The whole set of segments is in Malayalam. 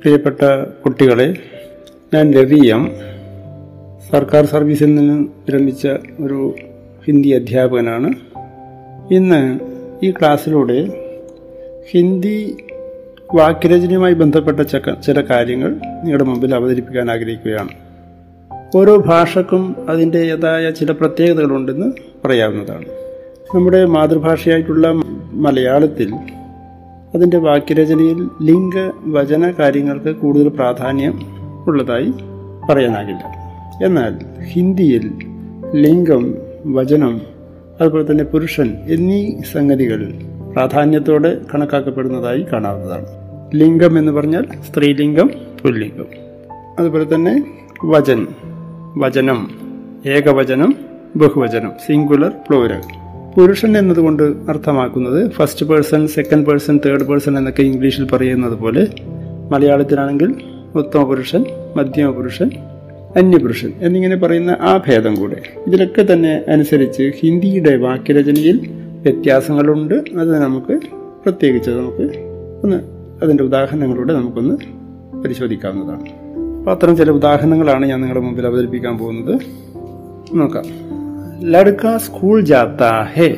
പ്രിയപ്പെട്ട കുട്ടികളെ ഞാൻ രവി എം സർക്കാർ സർവീസിൽ നിന്ന് വിരമിച്ച ഒരു ഹിന്ദി അധ്യാപകനാണ്. ഇന്ന് ഈ ക്ലാസ്സിലൂടെ ഹിന്ദി വാക്യരചനയുമായി ബന്ധപ്പെട്ട ചില കാര്യങ്ങൾ നിങ്ങളുടെ മുമ്പിൽ അവതരിപ്പിക്കാൻ ആഗ്രഹിക്കുകയാണ്. ഓരോ ഭാഷക്കും അതിന്റെതായ ചില പ്രത്യേകതകളുണ്ടെന്ന് പറയാവുന്നതാണ്. നമ്മുടെ മാതൃഭാഷയായിട്ടുള്ള മലയാളത്തിൽ അതിന്റെ വാക്യരചനയിൽ ലിംഗ വചന കാര്യങ്ങൾക്ക് കൂടുതൽ പ്രാധാന്യം ഉള്ളതായി പറയാനാകില്ല. എന്നാൽ ഹിന്ദിയിൽ ലിംഗം വചനം അതുപോലെ തന്നെ പുരുഷൻ എന്നീ സംഗതികൾ പ്രാധാന്യത്തോടെ കണക്കാക്കപ്പെടുന്നതായി കാണാവുന്നതാണ്. ലിംഗം എന്ന് പറഞ്ഞാൽ സ്ത്രീലിംഗം പുല്ലിംഗം അതുപോലെ തന്നെ വചൻ വചനം ഏകവചനം ബഹുവചനം സിംഗുലർ പ്ലൂരൽ. പുരുഷൻ എന്നതുകൊണ്ട് അർത്ഥമാക്കുന്നത് first person second person third person എന്നൊക്കെ ഇംഗ്ലീഷിൽ പറയുന്നത് പോലെ മലയാളത്തിലാണെങ്കിൽ ഉത്തമ പുരുഷൻ മധ്യമ പുരുഷൻ അന്യപുരുഷൻ എന്നിങ്ങനെ പറയുന്ന ആ ഭേദം കൂടെ. ഇതിലൊക്കെ തന്നെ അനുസരിച്ച് ഹിന്ദിയുടെ വാക്യരചനയിൽ വ്യത്യാസങ്ങളുണ്ട്. അത് നമുക്ക് പ്രത്യേകിച്ച് നമുക്ക് ഒന്ന് അതിന്റെ ഉദാഹരണങ്ങളിലൂടെ നമുക്കൊന്ന് പരിശോധിക്കാവുന്നതാണ്. അപ്പോൾ അത്തരം ചില ഉദാഹരണങ്ങളാണ് ഞാൻ നിങ്ങളുടെ മുമ്പിൽ അവതരിപ്പിക്കാൻ പോകുന്നത്. നോക്കാം. ലഡ്ക स्कूल जाता है।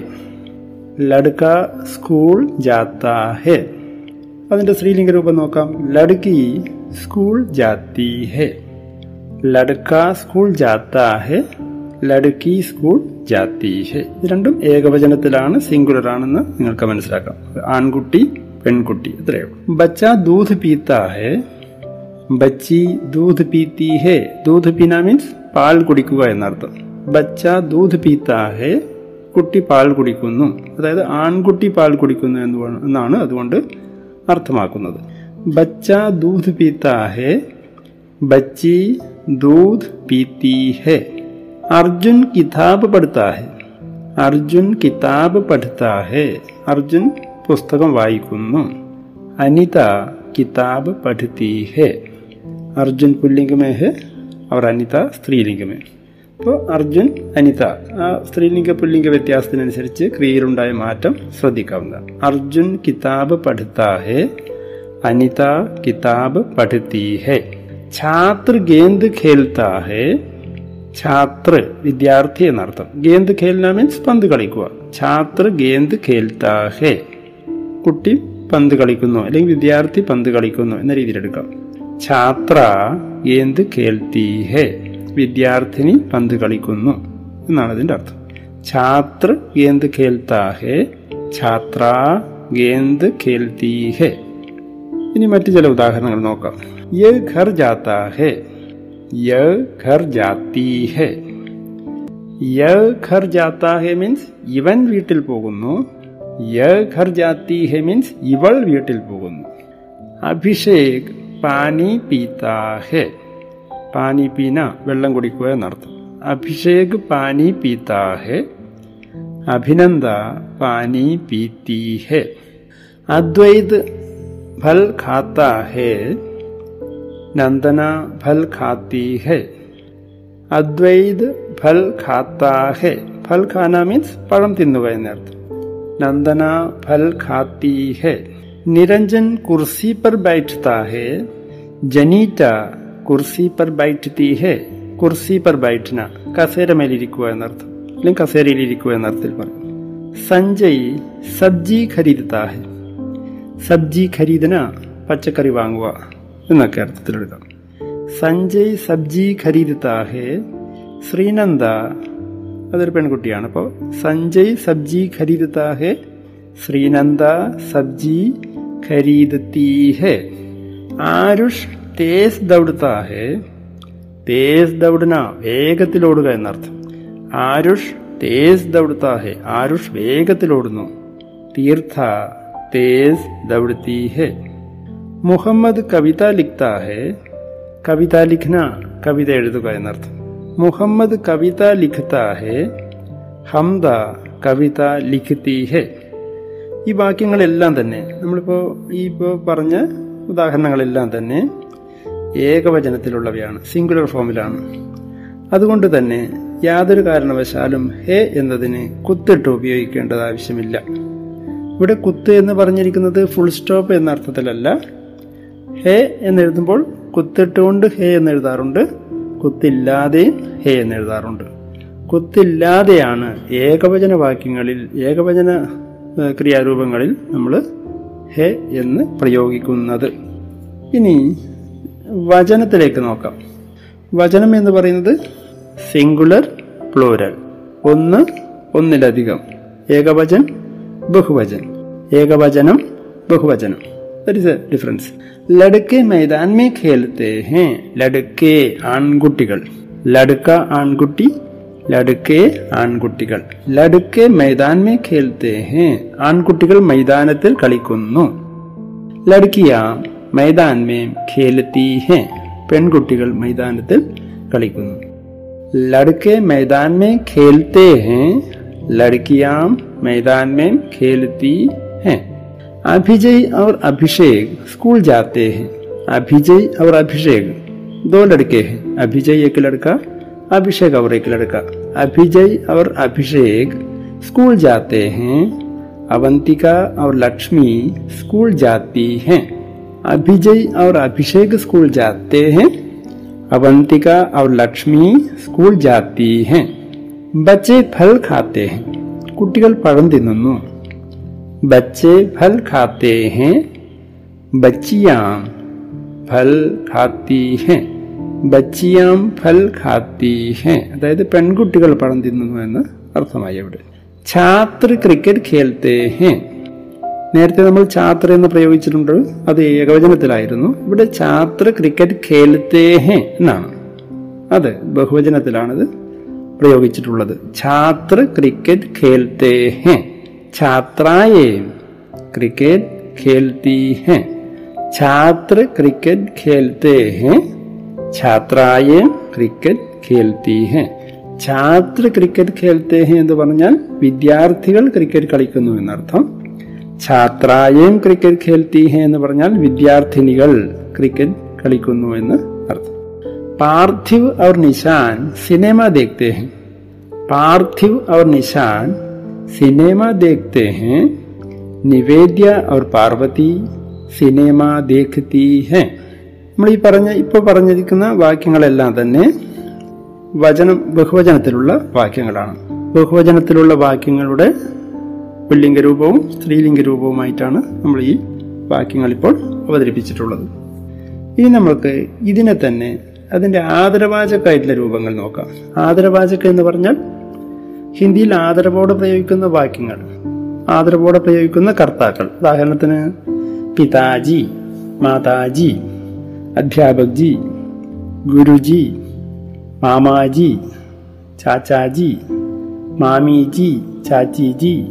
ലഡ്ക സ്കൂൾ ജാത്താ ഹേ അതിന്റെ സ്ത്രീലിംഗ രൂപം നോക്കാം. ലഡ്കി സ്കൂൾ ജാത്തി ഹേ। ലഡ്ക സ്കൂൾ ജാത്ത ഹേ। ലഡ്കി സ്കൂൾ ജാത്തി ഹേ। ഇത് രണ്ടും ഏകവചനത്തിലാണ് സിംഗുലർ ആണെന്ന് നിങ്ങൾക്ക് മനസ്സിലാക്കാം. ആൺകുട്ടി പെൺകുട്ടി ഇത്രയേ ഉള്ളൂ. ബച്ച ദൂധ് പീത്ത ഹേ। ബച്ചി ദൂധ് പീത്തി ഹേ। ദൂധ് പീന മീൻസ് പാൽ കുടിക്കുക എന്നർത്ഥം. ബച്ച ദൂത് പീത്താ ഹേ കുട്ടി പാൽ കുടിക്കുന്നു. അതായത് ആൺകുട്ടി പാൽ കുടിക്കുന്നു എന്നാണ് അതുകൊണ്ട് അർത്ഥമാക്കുന്നത്. ബച്ച ദൂത് പീത്താ ഹേ ബച്ചി ദൂത് പീത്തി ഹേ അർജുൻ കിതാബ് പഠിത്താ ഹേ അർജുൻ കിതാബ് പഠിത്താ ഹേ അർജുൻ പുസ്തകം വായിക്കുന്നു. അനിത കിതാബ് പഠിത്തി ഹേ അർജുൻ പുല്ലിംഗമേ ഹേ അവർ അനിത സ്ത്രീലിംഗമേ. അപ്പോൾ അർജുൻ അനിത ആ സ്ത്രീലിംഗ പുല്ലിംഗ വ്യത്യാസത്തിനനുസരിച്ച് ക്രിയയിലുണ്ടായ മാറ്റം ശ്രദ്ധിക്കാവുന്നതാണ് അർജുൻ കിതാബ് പഠിത്താ ഹേ അനിത കിതാബ് പഠിത്തി ഹേ ഛാത്ര ഗേന്ദ് ഖേൽത്താ ഹേ ഛാത്ര വിദ്യാർത്ഥി എന്നർത്ഥം. ഗേന്ദ് ഖേൽന മീൻസ് പന്ത് കളിക്കുക. ഛാത്ര ഗേന്ദ് ഖേൽത്താ ഹേ കുട്ടി പന്ത് കളിക്കുന്നു അല്ലെങ്കിൽ വിദ്യാർത്ഥി പന്ത് കളിക്കുന്നു എന്ന രീതിയിലെടുക്കാം ഛാത്ര ഗേന്ദ് ഖേൽത്തി ഹേ വിദ്യാർത്ഥിനി പന്ത് കളിക്കുന്നു എന്നാണ് അതിന്റെ അർത്ഥം. ഛാത്ര ഗേന്ദ് ഖേൽത്താഹെ ഛാത്ര ഗേന്ദ് ഖേൽത്തീഹെ ഇനി മറ്റു ചില ഉദാഹരണങ്ങൾ നോക്കാം. യ ഘർ ജാത്താഹെ യ ഘർ ജാത്തീഹെ യ ഘർ ജാത്താഹെ മീൻസ് ഇവൻ വീട്ടിൽ പോകുന്നു യ ഘർ ജാത്തീഹെ മീൻസ് ഇവൾ വീട്ടിൽ പോകുന്നു. അഭിഷേക് പാനി പീത്താ ഹേ പാനി പീന വെള്ളം കുടിക്കുക എന്നർത്ഥം അഭിഷേക് പാനി പീത്താ ഹേ അഭിനന്ദ പാനി പീത്തി ഹേ അദ്വൈത് ഫൽ ഖാത്താ ഹേ നന്ദന ഫൽ ഖാത്തി ഹേ അദ്വൈത് ഫൽ ഖാത്താ ഹേ ഫൽ ഖാന മീൻസ് പഴം തിന്നുക എന്നർത്ഥം നന്ദന ഫൽ ഖാത്തി ഹേ നിരഞ്ജൻ കുർസി പർ ബൈഠത്താ ഹേ ജനീറ്റ കുർസി പർ ബൈഠത്തി ഹേ കുർസി പർ ബൈഠന കസേര മേലിരിക്കുക എന്നർത്ഥം. അല്ലെങ്കിൽ കസേരയിലിരിക്കുക എന്നർത്ഥത്തിൽ പറയും. സഞ്ജയ് സബ്ജി ഖരീദത്താ ഹെ. സബ്ജി ഖരീദന പച്ചക്കറി വാങ്ങുക എന്നൊക്കെ അർത്ഥത്തിലെടുക്കാം സഞ്ജയ് സബ്ജി ഖരീദത്താ ഹെ ശ്രീനന്ദ അതൊരു പെൺകുട്ടിയാണ്. അപ്പോൾ സഞ്ജയ് സബ്ജി ഖരീദത്താ ഹെ ശ്രീനന്ദ സബ്ജി ഖരീദത്തി ഹെ. ആരുഷ് തേസ് ദൗഡത്താഹേ തേസ് ദൗഡന വേഗത്തിലോടുക എന്നർത്ഥം. ആരുഷ് തേസ് ദൗഡത്താഹേ ആരുഷ് വേഗത്തിലോടുന്നു. തീർത്ഥ തേസ് ദൗഡത്തി മുഹമ്മദ് കവിത ലിഖ്താഹേ. കവിത ലിഖ്ന കവിത എഴുതുക എന്നർത്ഥം. മുഹമ്മദ് കവിത ലിഖ്താഹേ. ഹംദ കവിത ലിഖ്തീഹേ. ഈ വാക്യങ്ങളെല്ലാം തന്നെ നമ്മളിപ്പോൾ ഈ ഇപ്പോൾ പറഞ്ഞ ഉദാഹരണങ്ങളെല്ലാം തന്നെ ഏകവചനത്തിലുള്ളവയാണ് സിംഗുലർ ഫോമിലാണ് അതുകൊണ്ട് തന്നെ യാതൊരു കാരണവശാലും ഹേ എന്നതിന് കുത്തിട്ട് ഉപയോഗിക്കേണ്ടത് ആവശ്യമില്ല. ഇവിടെ കുത്ത് എന്ന് പറഞ്ഞിരിക്കുന്നത് ഫുൾ സ്റ്റോപ്പ് എന്ന അർത്ഥത്തിലല്ല. ഹേ എന്നെഴുതുമ്പോൾ കുത്തിട്ടുകൊണ്ട് ഹേ എന്ന് എഴുതാറുണ്ട് കുത്തില്ലാതെയും ഹേ എന്ന് എഴുതാറുണ്ട്. കുത്തില്ലാതെയാണ് ഏകവചന വാക്യങ്ങളിൽ ഏകവചന ക്രിയാരൂപങ്ങളിൽ നമ്മൾ ഹേ എന്ന് പ്രയോഗിക്കുന്നത്. ഇനി വചനത്തിലേക്ക് നോക്കാം. വചനം എന്ന് പറയുന്നത് സിംഗുലർ പ്ലൂരൽ ഒന്ന് ഒന്നിലധികം. ഏകവചൻ ബഹുവചൻ. ഏകവചനം ബഹുവചനം. ദറ്റ് ഡിഫറൻസ് ലടുക്കെ മൈതാൻ മേ ഹേ. ലടുക്കെ ആൺകുട്ടികൾ. ലടുക്ക ആൺകുട്ടി ലടുക്കെ ആൺകുട്ടികൾ. ലടുക്കെ മൈതാൻ മേ ഖേൽത്തെ ഹേ. ആൺകുട്ടികൾ മൈതാനത്തിൽ കളിക്കുന്നു. ലടുക്കിയ മൈതാൻ മേ ഖേലത്തി ഹേ പെൺകുട്ടികൾ മൈതാനത്തിൽ കളിക്കുന്നു लड़के मैदान में खेलते हैं लड़कियां मैदान में खेलती हैं अभिजय और अभिषेक स्कूल जाते हैं अभिजय और अभिषेक दो लड़के हैं अभिजय एक लड़का अभिषेक और एक लड़का अभिजय और अभिषेक स्कूल जाते हैं अवंतिका और लक्ष्मी स्कूल जाती हैं अभिजय और अभिषेक स्कूल जाते हैं। अवंतिका और लक्ष्मी स्कूल जाती हैं। बच्चे फल खाते हैं। कुटिकल पढ़ बच्चे फल खाते हैं बच्चियाँ फल खाती हैं बच्चियाँ फल खाती हैं अतः पेण कुटिकल पढ़ अर्थम छात्र क्रिकेट खेलते हैं നേരത്തെ നമ്മൾ ഛാത്ര എന്ന് പ്രയോഗിച്ചിട്ടുണ്ട്. അത് ഏകവചനത്തിലായിരുന്നു. ഇവിടെ ഛാത്ര ക്രിക്കറ്റ് ഖേൽത്തേ ഹെ എന്നാണ്. അത് ബഹുവചനത്തിലാണിത് പ്രയോഗിച്ചിട്ടുള്ളത്. ഛാത്ര ക്രിക്കറ്റ് ഖേൽത്തേ ഹെ. ഛാത്രായേ. ക്രിക്കറ്റ് ഖേൽത്തി ഹെ. ഛാത്ര ക്രിക്കറ്റ് ഖേൽത്തേ ഹെ. ഛാത്രായേ ക്രിക്കറ്റ് ഖേൽത്തി ഹെ. ഛാത്ര ക്രിക്കറ്റ് ഖേൽത്തേ ഹെ എന്ന് പറഞ്ഞാൽ വിദ്യാർത്ഥികൾ ക്രിക്കറ്റ് കളിക്കുന്നു എന്നർത്ഥം. ഛാത്രായും ക്രിക്കറ്റ് ഖേൽത്തി ഹേ എന്ന് പറഞ്ഞാൽ വിദ്യാർത്ഥിനികൾ ക്രിക്കറ്റ് കളിക്കുന്നു എന്ന് അർത്ഥം. പാർത്ഥിവ് അവർ നിശാൻ സിനിമ ദേഖത്തെ ഹെ. പാർത്ഥിവ് അവർ നിശാൻ സിനിമ ദേഖത്തെ ഹെ. നിവേദ്യ അവർ പാർവതി സിനിമ ദേഖത്തി ഹെ. നമ്മൾ ഈ പറഞ്ഞ ഇപ്പോൾ പറഞ്ഞിരിക്കുന്ന വാക്യങ്ങളെല്ലാം തന്നെ വചനം ബഹുവചനത്തിലുള്ള വാക്യങ്ങളാണ്. ബഹുവചനത്തിലുള്ള വാക്യങ്ങളുടെ പുല്ലിംഗ രൂപവും സ്ത്രീലിംഗ രൂപവുമായിട്ടാണ് നമ്മൾ ഈ വാക്യങ്ങൾ ഇപ്പോൾ അവതരിപ്പിച്ചിട്ടുള്ളത്. ഇനി നമ്മൾക്ക് ഇതിനെ തന്നെ അതിന്റെ ആദരവാചകമായിട്ടുള്ള രൂപങ്ങൾ നോക്കാം. ആദരവാചക എന്ന് പറഞ്ഞാൽ ഹിന്ദിയിൽ ആദരവോടെ പ്രയോഗിക്കുന്ന വാക്യങ്ങൾ ആദരവോടെ പ്രയോഗിക്കുന്ന കർത്താക്കൾ. ഉദാഹരണത്തിന് പിതാജി മാതാജി അധ്യാപക് ജി ഗുരുജി മാമാജി ചാച്ചാജി മാമിജി ചാച്ചിജി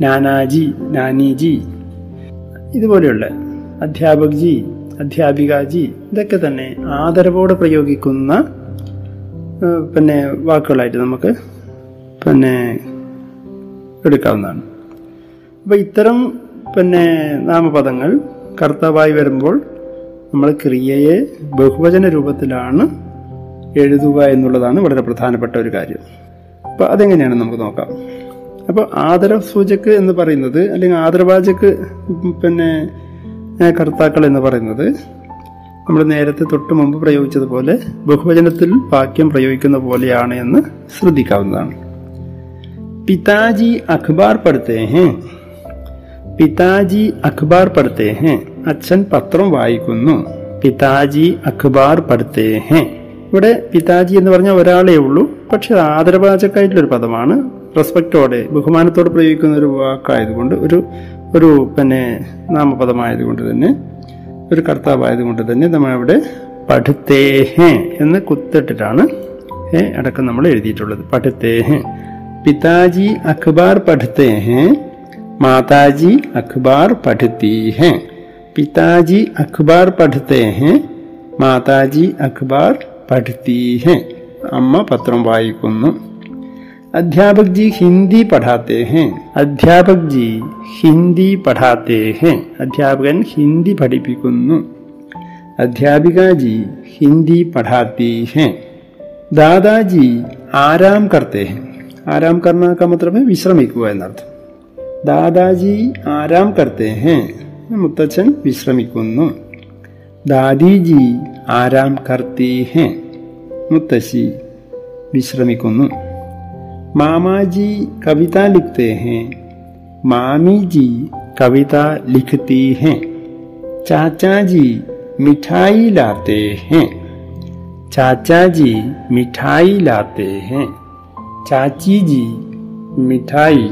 നാനാജി നാനിജി ഇതുപോലെയുള്ള അധ്യാപക് ജി അധ്യാപികാജി ഇതൊക്കെ തന്നെ ആദരവോടെ പ്രയോഗിക്കുന്ന പിന്നെ വാക്കുകളായിട്ട് നമുക്ക് പിന്നെ എടുക്കാവുന്നതാണ്. അപ്പോൾ ഇത്തരം പിന്നെ നാമപദങ്ങൾ കർത്താവായി വരുമ്പോൾ നമ്മൾ ക്രിയയെ ബഹുവചന രൂപത്തിലാണ് എഴുതുക എന്നുള്ളതാണ് വളരെ പ്രധാനപ്പെട്ട ഒരു കാര്യം. അപ്പോൾ അതെങ്ങനെയാണ് നമുക്ക് നോക്കാം. അപ്പോൾ ആദരവ് സൂചക്ക് എന്ന് പറയുന്നത് അല്ലെങ്കിൽ ആദരവാചക്ക് പിന്നെ കർത്താക്കൾ എന്ന് പറയുന്നത് നമ്മൾ നേരത്തെ തൊട്ട് മുമ്പ് പ്രയോഗിച്ചതുപോലെ ബഹുവചനത്തിൽ വാക്യം പ്രയോഗിക്കുന്ന പോലെയാണ് എന്ന് ശ്രദ്ധിക്കാവുന്നതാണ്. പിതാജി അഖ്ബാർ പഠിത്തേ പിതാജി അഖ്ബാർ പഠിത്തേ അച്ഛൻ പത്രം വായിക്കുന്നു. പിതാജി അഖ്ബാർ പഠിത്തേ ഇവിടെ പിതാജി എന്ന് പറഞ്ഞാൽ ഒരാളേ ഉള്ളൂ പക്ഷെ ആദരവാചക്കായിട്ടുള്ളൊരു പദമാണ്. റെസ്പെക്റ്റോടെ ബഹുമാനത്തോടെ പ്രയോഗിക്കുന്ന ഒരു വാക്കായതുകൊണ്ട് ഒരു ഒരു പിന്നെ നാമപദമായതുകൊണ്ട് തന്നെ ഒരു കർത്താവായതുകൊണ്ട് തന്നെ നമ്മൾ അവിടെ പഠിത്തേഹ് എന്ന് കുത്തിട്ടിട്ടാണ് അടക്കം നമ്മൾ എഴുതിയിട്ടുള്ളത്. പഠിത്തേഹ്. പിതാജി അഖ്ബാർ പഠിത്തേഹ്. മാതാജി അഖ്ബാർ പഠിത്തീഹ്. പിതാജി അഖ്ബാർ പഠിത്തേഹ്. മാതാജി അഖ്ബാർ പഠിത്തീഹ്. അമ്മ പത്രം വായിക്കുന്നു. अध्यापक जी हिंदी पढ़ाते हैं। अध्यापक जी हिंदी पढ़ाते हैं। अध्यापक हिंदी पढ़िपिकुन्नु। अध्यापिका जी हिंदी पढ़ाती हैं। दादाजी आराम करते हैं। आराम करना का मतलब है विश्रमिक हुआ अर्थ दादाजी आराम करते हैं। मुत्तचन विश्रमिकुन्नु। दादी जी आराम करती हैं। मुत्तशी विश्रमिकुन्नु। मामा जी कविता लिखते हैं। मामी जी कविता लिखती हैं। चाचा जी मिठाई लाते हैं। चाचा जी मिठाई लाते हैं। चाची जी मिठाई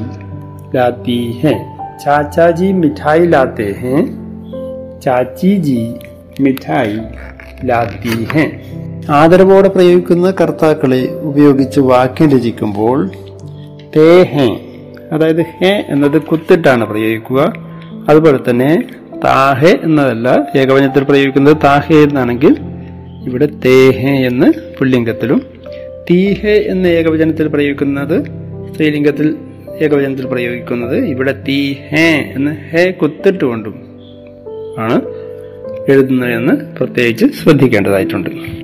लाती हैं। चाचा जी मिठाई लाते हैं। चाची जी मिठाई लाती हैं। ആദരവോടെ പ്രയോഗിക്കുന്ന കർത്താക്കളെ ഉപയോഗിച്ച് വാക്യം രചിക്കുമ്പോൾ തേ ഹേ അതായത് ഹെ എന്നത് കുത്തിട്ടാണ് പ്രയോഗിക്കുക. അതുപോലെ തന്നെ താഹെ എന്നതല്ല ഏകവചനത്തിൽ പ്രയോഗിക്കുന്നത് താഹെ എന്നാണെങ്കിൽ ഇവിടെ തേഹെ എന്ന് പുല്ലിംഗത്തിലും തീഹെ എന്ന് ഏകവചനത്തിൽ പ്രയോഗിക്കുന്നത് സ്ത്രീലിംഗത്തിൽ ഏകവചനത്തിൽ പ്രയോഗിക്കുന്നത് ഇവിടെ തീ ഹേ എന്ന് ഹേ കുത്തിട്ടുകൊണ്ടും ആണ് എഴുതുന്നതെന്ന് പ്രത്യേകിച്ച് ശ്രദ്ധിക്കേണ്ടതായിട്ടുണ്ട്.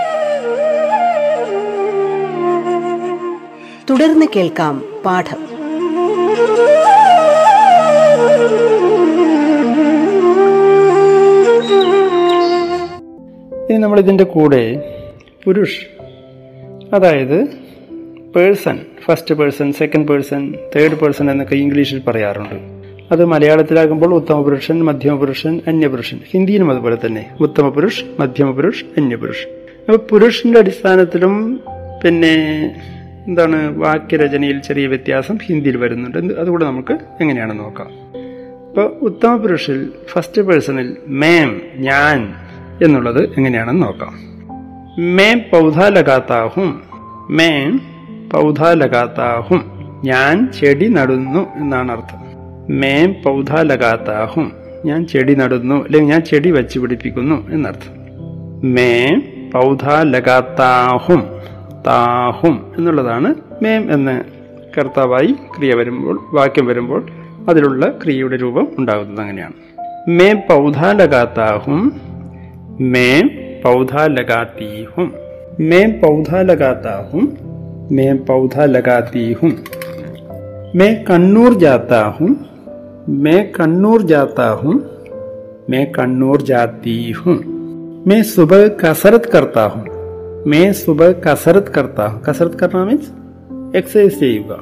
തുടർന്ന് കേൾക്കാം പാഠം. ഇനി നമ്മൾ ഇതിന്റെ കൂടെ പുരുഷ് അതായത് person first person second person third person എന്നൊക്കെ ഇംഗ്ലീഷിൽ പറയാറുണ്ട്. അത് മലയാളത്തിലാകുമ്പോൾ ഉത്തമപുരുഷൻ മധ്യമപുരുഷൻ മധ്യമ പുരുഷൻ അന്യപുരുഷൻ. ഹിന്ദിയിലും അതുപോലെ തന്നെ. ഉത്തമപുരുഷ് മധ്യമപുരുഷ് മധ്യമ പുരുഷ് അന്യപുരുഷ്. അപ്പോൾ പുരുഷന്റെ അടിസ്ഥാനത്തിലും പിന്നെ എന്താണ് വാക്യരചനയിൽ ചെറിയ വ്യത്യാസം ഹിന്ദിയിൽ വരുന്നുണ്ട്. അതുകൂടെ നമുക്ക് എങ്ങനെയാണ് നോക്കാം. ഇപ്പോൾ ഉത്തമ പുരുഷിൽ ഫസ്റ്റ് പേഴ്സണിൽ മേം ഞാൻ എന്നുള്ളത് എങ്ങനെയാണെന്ന് നോക്കാം. മേം പൗധ ലഗാത്താഹും മേം പൗധ ലഗാത്താഹും ഞാൻ ചെടി നടുന്നു എന്നാണ് അർത്ഥം. മേം പൗധ ലഗാത്താഹും ഞാൻ ചെടി നടുന്നു അല്ലെങ്കിൽ ഞാൻ ചെടി വച്ചു പിടിപ്പിക്കുന്നു എന്നർത്ഥം. മേം പൗധ ലഗാത്താഹും താഹും എന്നുള്ളതാണ് മേം എന്ന് കർത്താവായി ക്രിയ വരുമ്പോൾ വാക്യം വരുമ്പോൾ അതിലുള്ള ക്രിയയുടെ രൂപം ഉണ്ടാകുന്നത് അങ്ങനെയാണ്. മേം പൗധാലകാത്താഹും മേം പൗധാലകാത്തീഹും. മേം പൗധാലകാത്താഹും മേം പൗധാലകാത്തീഹും. മേ കണ്ണൂർ ജാത്താഹും മേ കണ്ണൂർ ജാത്താഹും മേ കണ്ണൂർ ജാത്തീഹും. മേ സുബ കസരത് കർത്താഹും. मैं कन्नूर जाती हूँ मैं सुबह कसरत करता हूँ मैं सुबह कसरत करता हूँ कसरत करना मीन्स എക്സസൈസ് ചെയ്യുക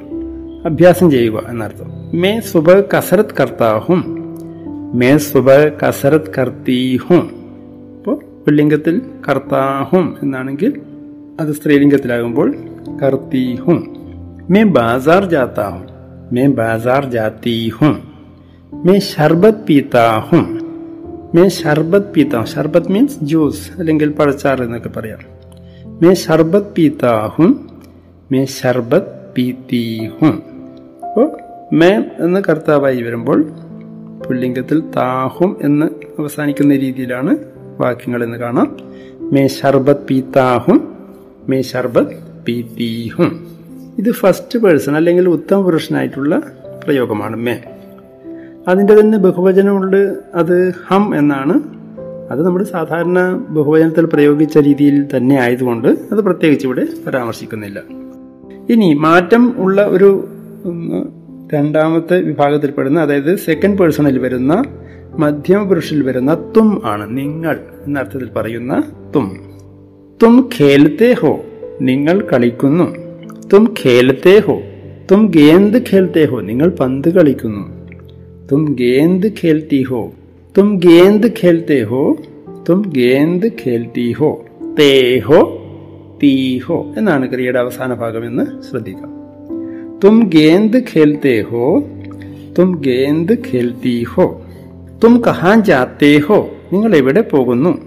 അഭ്യാസം ചെയ്യുക എന്നർത്ഥം മേ സുബ കസരത്ത് കർത്താ ഹും മേ സുബ കസരത്ത് കർത്തി ഹും അപ്പോൾ പുല്ലിംഗത്തിൽ കർത്താഹും എന്നാണെങ്കിൽ അത് സ്ത്രീലിംഗത്തിലാകുമ്പോൾ കർത്തീഹും may Bazaar ജാത്താഹും may Bazaar ജാത്തീഹും may sharbat പീത്താഹും may sharbat പീത്താഹും sharbat means juice അല്ലെങ്കിൽ പഴച്ചാറ് എന്നൊക്കെ പറയാം മേ पीता പീത്താഹും മേ ഷർബത് പീത്തീഹും അപ്പോൾ മേ എന്ന് കർത്താവായി വരുമ്പോൾ പുല്ലിംഗത്തിൽ താഹും എന്ന് അവസാനിക്കുന്ന രീതിയിലാണ് വാക്യങ്ങൾ എന്ന് കാണാം. മേ ഷർബത് പീത്താഹും മേ ഷർബത് പീത്തീഹും ഇത് ഫസ്റ്റ് പേഴ്സൺ അല്ലെങ്കിൽ ഉത്തമ പുരുഷനായിട്ടുള്ള പ്രയോഗമാണ് മേ. അതിന്റെ തന്നെ ബഹുവചനമുണ്ട് അത് ഹം എന്നാണ് അത് നമ്മൾ സാധാരണ ബഹുവചനത്തിൽ പ്രയോഗിച്ച രീതിയിൽ തന്നെ ആയതുകൊണ്ട് അത് പ്രത്യേകിച്ച് ഇവിടെ പരാമർശിക്കുന്നില്ല. ഇനി മാറ്റം ഉള്ള ഒരു രണ്ടാമത്തെ വിഭാഗത്തിൽപ്പെടുന്ന അതായത് സെക്കൻഡ് പേഴ്സണിൽ വരുന്ന മധ്യമ പുരുഷനിൽ വരുന്ന തും ആണ്. നിങ്ങൾ എന്ന അർത്ഥത്തിൽ പറയുന്ന തും. തും ഖേലത്തെ ഹോ നിങ്ങൾ കളിക്കുന്നു. തും ഖേലത്തെ ഹോ തും ഗേന്ദ് ഖേൽത്തേ ഹോ നിങ്ങൾ പന്ത് കളിക്കുന്നു. തും ഗേന്ദ് ഖേൽത്തി ഹോ തും गेंद खेलते हो തും ഗേന്ദ് ഖേൽത്തി തേഹോ തേ ഹോ തീ ഹോ എന്നാണ് ക്രിയയുടെ അവസാന ഭാഗം എന്ന് ശ്രദ്ധിക്കാം. തും ഗേന്ദ് ഖേൽത്തേഹോ തും ഗേന്ദ് ഖേൽത്തി തും കഹാൻ ജാത്തേഹോ നിങ്ങൾ എവിടെ പോകുന്നു?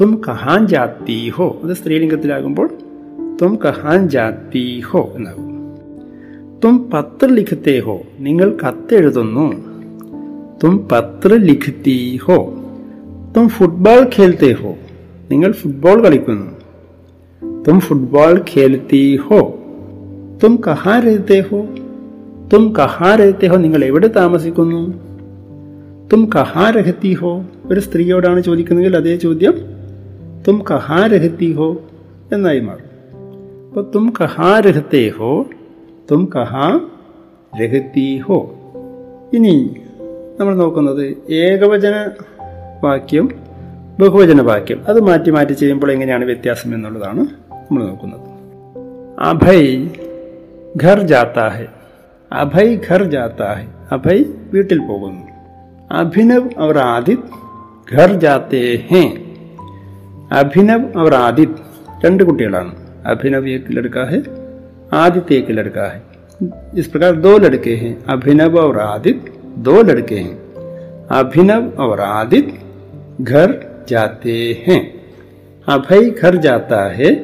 തും കഹാൻ ജാത്തീഹോ അത് സ്ത്രീലിംഗത്തിലാകുമ്പോൾ തും കഹാൻ ജാത്തീഹോ എന്നാകും തും പത്ര ലിഖത്തേഹോ നിങ്ങൾ കത്തെഴുതുന്നു. തും പത്ര ലിഖത്തി ഹോ തും ഫുട്ബോൾ ഖേൽത്തെ ഹോ നിങ്ങൾ ഫുട്ബോൾ കളിക്കുന്നു। തും ഫുട്ബോൾ ഖേൽത്തി ഹോ തും കഹാ രഹത്തെ ഹോ തും കഹാ രഹത്തെ ഹോ നിങ്ങൾ എവിടെ താമസിക്കുന്നു? തും കഹാ രഹത്തി ഹോ ഒരു സ്ത്രീയോടാണ് ചോദിക്കുന്നതെങ്കിൽ അതേ ചോദ്യം തും കഹാ രഹത്തി ഹോ എന്നായി മാറും. അപ്പോൾ തും കഹാ രഹത്തെ ഹോ തും കഹാ രഹത്തി ഹോ ഇനി നമ്മൾ നോക്കുന്നത് ഏകവചന വാക്യം ബഹുവചന വാക്യം അത് മാറ്റി മാറ്റി ചെയ്യുമ്പോൾ എങ്ങനെയാണ് വ്യത്യാസം എന്നുള്ളതാണ് നമ്മൾ നോക്കുന്നത് അഭയ് ഘർ ജാത്താ ഹെ അഭയ് ഘർ ജാത്താ ഹെ അഭയ് വീട്ടിൽ പോകുന്നു അഭിനവ് അവർ ആദിത് ഘർ ജാത്തേ ഹേ അഭിനവ് അവർ ആദിത് രണ്ട് കുട്ടികളാണ് अभिनव एक लड़का है आदित्य एक लड़का है इस प्रकार दो लड़के हैं अभिनव और आदित्य दो लड़के हैं, अभिनव और आदित्य, घर जाते हैं। अभय घर जाता है,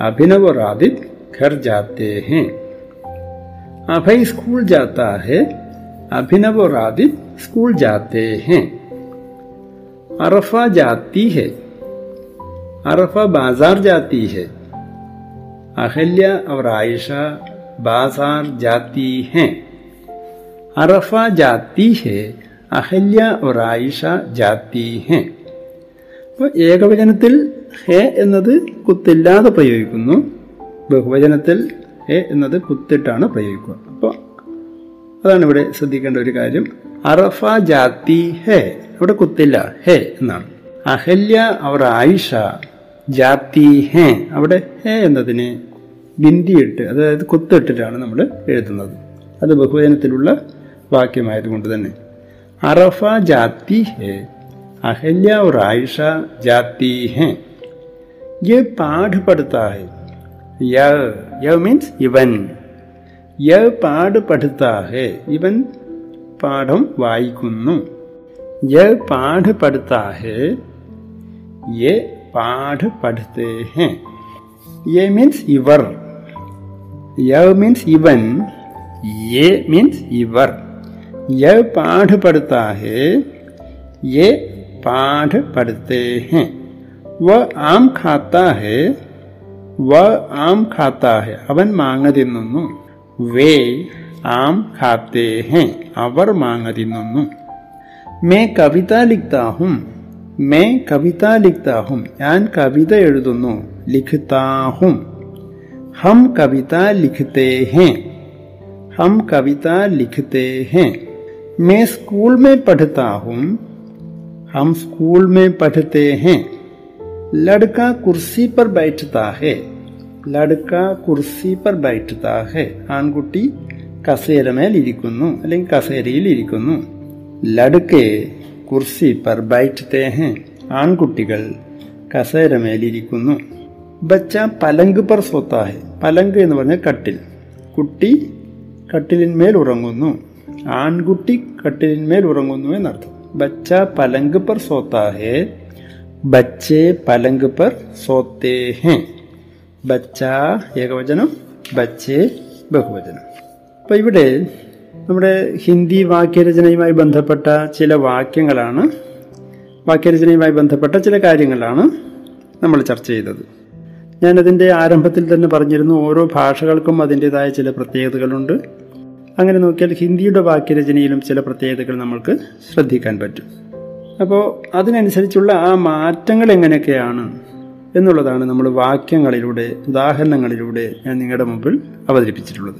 अभिनव और आदित्य घर जाते हैं। अभय स्कूल जाता है, अभिनव और आदित्य स्कूल जाते हैं। अरफा जाती है, अरफा बाज़ार जाती है, अहल्या और आयशा बाज़ार जाती हैं। अरफा जाती है അഹല്യ और ആയിഷ ജാത്തി ഹെ അപ്പോൾ ഏകവചനത്തിൽ ഹെ എന്നത് കുത്തില്ലാതെ പ്രയോഗിക്കുന്നു ബഹുവചനത്തിൽ ഹെ എന്നത് കുത്തിട്ടാണ് പ്രയോഗിക്കുക അപ്പോൾ അതാണ് ഇവിടെ ശ്രദ്ധിക്കേണ്ട ഒരു കാര്യം അറഫ ജാത്തി ഹെ അവിടെ കുത്തില്ല ഹെ എന്നാണ് അഹല്യ അവർ ആയിഷ ജാത്തി ഹേ അവിടെ ഹേ എന്നതിനെ ബിന്ദിയിട്ട് അതായത് കുത്തിട്ടിട്ടാണ് നമ്മൾ എഴുതുന്നത് അത് ബഹുവചനത്തിലുള്ള വാക്യമായതുകൊണ്ട് തന്നെ അറഫ ജാത്തി ഹേ അഹല്യ और आयशा जाती हैं ये पाठ पढ़ता है यह यह मीन्स इवन यह പാഠ് പഠിത്ത ഹേ ഇവൻ പാഠം വായിക്കുന്നു യ പാഠ് പഠിത്ത ഹേ യെ പാഠ് പഠിത്തേ ഹേ യെ മീൻസ് ഇവർ യ മീൻസ് ഇവൻ യെ മീൻസ് ഇവർ യ പാഠ് പഠിത്ത ഹേ യെ പാഠ് പഠിത്തേ ഹേ വ ആം ഖാത്ത ഹേ വ ആം ഖാത്ത ഹേ അവൻ മാങ്ങ തിന്നുന്നു വേ ആം ഖാത്തേ ഹേ അവർ മാങ്ങ തിന്നുന്നു മേ കവിത ലിഖ്താഹും മേ കവിത ലിഖ്താഹും ഞാൻ കവിത എഴുതുന്നു ലിഖ്താഹും ഹം കവിത ലിഖ്തേ ഹേ हम कविता लिखते हैं मैं स्कूल में पढ़ता हूँ हम स्कूल में पढ़ते हैं लड़का कुर्सी पर बैठता है ലഡ്ക കുർസി പർ ബൈഠത്ത ഹെ ആൺകുട്ടി കസേരമേൽ ഇരിക്കുന്നു അല്ലെങ്കിൽ കസേരയിൽ ഇരിക്കുന്നു ലഡ്കെ കുർസി പർ ബൈഠത്തെ ഹെ ആൺകുട്ടികൾ കസേരമേൽ ഇരിക്കുന്നു ബച്ച പലങ്ക് പർ സോത്താ ഹെ പലങ്ക് എന്ന് പറഞ്ഞാൽ കട്ടിൽ കുട്ടി കട്ടിലിന്മേൽ ഉറങ്ങുന്നു ആൺകുട്ടി കട്ടിലിന്മേൽ ഉറങ്ങുന്നു എന്നർത്ഥം. ബച്ച പലങ്ക് പർ സോത്താഹേ ബച്ചേ പലങ്ക് പർ സോത്തേഹേ. ബച്ച ഏകവചനം ബച്ചെ ബഹുവചനം. അപ്പോൾ ഇവിടെ നമ്മുടെ ഹിന്ദി വാക്യരചനയുമായി ബന്ധപ്പെട്ട ചില വാക്യങ്ങളാണ്. വാക്യരചനയുമായി ബന്ധപ്പെട്ട ചില കാര്യങ്ങളാണ് നമ്മൾ ചർച്ച ചെയ്തത്. ഞാനതിന്റെ ആരംഭത്തിൽ തന്നെ പറഞ്ഞിരുന്നു ഓരോ ഭാഷകൾക്കും അതിന്റെതായ ചില പ്രത്യേകതകളുണ്ട്. അങ്ങനെ നോക്കിയാൽ ഹിന്ദിയുടെ വാക്യരചനയിലും ചില പ്രത്യേകതകൾ നമ്മൾക്ക് ശ്രദ്ധിക്കാൻ പറ്റും. അപ്പോൾ അതിനനുസരിച്ചുള്ള ആ മാറ്റങ്ങൾ എങ്ങനെയൊക്കെയാണ് എന്നുള്ളതാണ് നമ്മൾ വാക്യങ്ങളിലൂടെ ഉദാഹരണങ്ങളിലൂടെ ഞാൻ നിങ്ങളുടെ മുമ്പിൽ അവതരിപ്പിച്ചിട്ടുള്ളത്.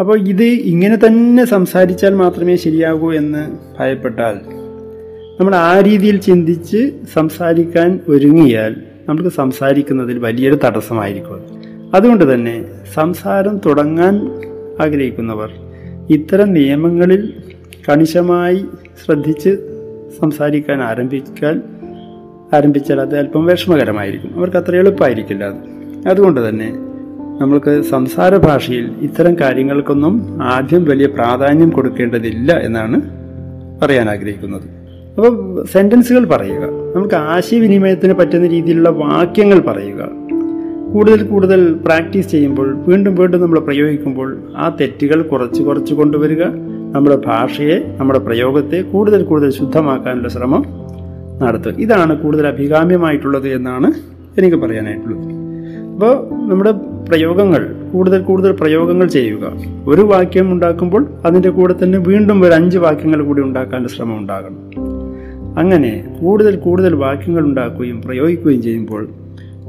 അപ്പോൾ ഇത് ഇങ്ങനെ തന്നെ സംസാരിച്ചാൽ മാത്രമേ ശരിയാകൂ എന്ന് ഭയപ്പെട്ടാൽ നമ്മൾ ആ രീതിയിൽ ചിന്തിച്ച് സംസാരിക്കാൻ ഒരുങ്ങിയാൽ നമുക്ക് സംസാരിക്കുന്നതിൽ വലിയൊരു തടസ്സമായിരിക്കും. അതുകൊണ്ട് തന്നെ സംസാരം തുടങ്ങാൻ ആഗ്രഹിക്കുന്നവർ ഇത്തരം നിയമങ്ങളിൽ കണിശമായി ശ്രദ്ധിച്ച് സംസാരിക്കാൻ ആരംഭിക്കാൻ ആരംഭിച്ചാൽ അത് അല്പം വിഷമകരമായിരിക്കും. അവർക്ക് അത്ര എളുപ്പമായിരിക്കില്ല അത്. അതുകൊണ്ട് തന്നെ നമ്മൾക്ക് സംസാര ഭാഷയിൽ ഇത്തരം കാര്യങ്ങൾക്കൊന്നും ആദ്യം വലിയ പ്രാധാന്യം കൊടുക്കേണ്ടതില്ല എന്നാണ് പറയാൻ ആഗ്രഹിക്കുന്നത്. അപ്പോൾ സെന്റൻസുകൾ പറയുക. നമുക്ക് ആശയവിനിമയത്തിന് പറ്റുന്ന രീതിയിലുള്ള വാക്യങ്ങൾ പറയുക. കൂടുതൽ കൂടുതൽ പ്രാക്ടീസ് ചെയ്യുമ്പോൾ വീണ്ടും വീണ്ടും നമ്മൾ പ്രയോഗിക്കുമ്പോൾ ആ തെറ്റുകൾ കുറച്ച് കുറച്ച് കൊണ്ടുവരിക. നമ്മുടെ ഭാഷയെ നമ്മുടെ പ്രയോഗത്തെ കൂടുതൽ കൂടുതൽ ശുദ്ധമാക്കാനുള്ള ശ്രമം നടത്തുക. ഇതാണ് കൂടുതൽ അഭികാമ്യമായിട്ടുള്ളത് എന്നാണ് എനിക്ക് പറയാനായിട്ടുള്ളത്. അപ്പോൾ നമ്മുടെ പ്രയോഗങ്ങൾ കൂടുതൽ കൂടുതൽ പ്രയോഗങ്ങൾ ചെയ്യുക. ഒരു വാക്യം ഉണ്ടാക്കുമ്പോൾ അതിന്റെ കൂടെ തന്നെ വീണ്ടും ഒരു അഞ്ച് വാക്യങ്ങൾ കൂടി ഉണ്ടാക്കാനുള്ള ശ്രമം ഉണ്ടാകണം. അങ്ങനെ കൂടുതൽ കൂടുതൽ വാക്യങ്ങൾ ഉണ്ടാക്കുകയും പ്രയോഗിക്കുകയും ചെയ്യുമ്പോൾ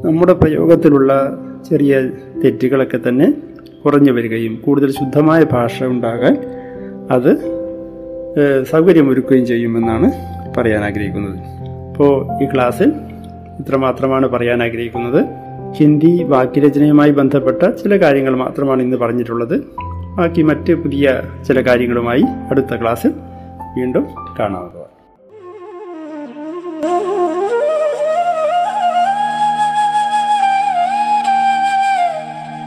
നമ്മുടെ പ്രയോഗത്തിലുള്ള ചെറിയ തെറ്റുകളൊക്കെ തന്നെ കുറഞ്ഞു വരികയും കൂടുതൽ ശുദ്ധമായ ഭാഷ ഉണ്ടാകാൻ അത് സൗകര്യമൊരുക്കുകയും ചെയ്യുമെന്നാണ് പറയാൻ ആഗ്രഹിക്കുന്നത്. അപ്പോൾ ഈ ക്ലാസ്സിൽ ഇത്രമാത്രമാണ് പറയാൻ ആഗ്രഹിക്കുന്നത്. ഹിന്ദി വാക്യരചനയുമായി ബന്ധപ്പെട്ട ചില കാര്യങ്ങൾ മാത്രമാണ് ഇന്ന് പറഞ്ഞിട്ടുള്ളത്. ബാക്കി മറ്റ് പുതിയ ചില കാര്യങ്ങളുമായി അടുത്ത ക്ലാസ്സിൽ വീണ്ടും കാണാവുന്നതാണ്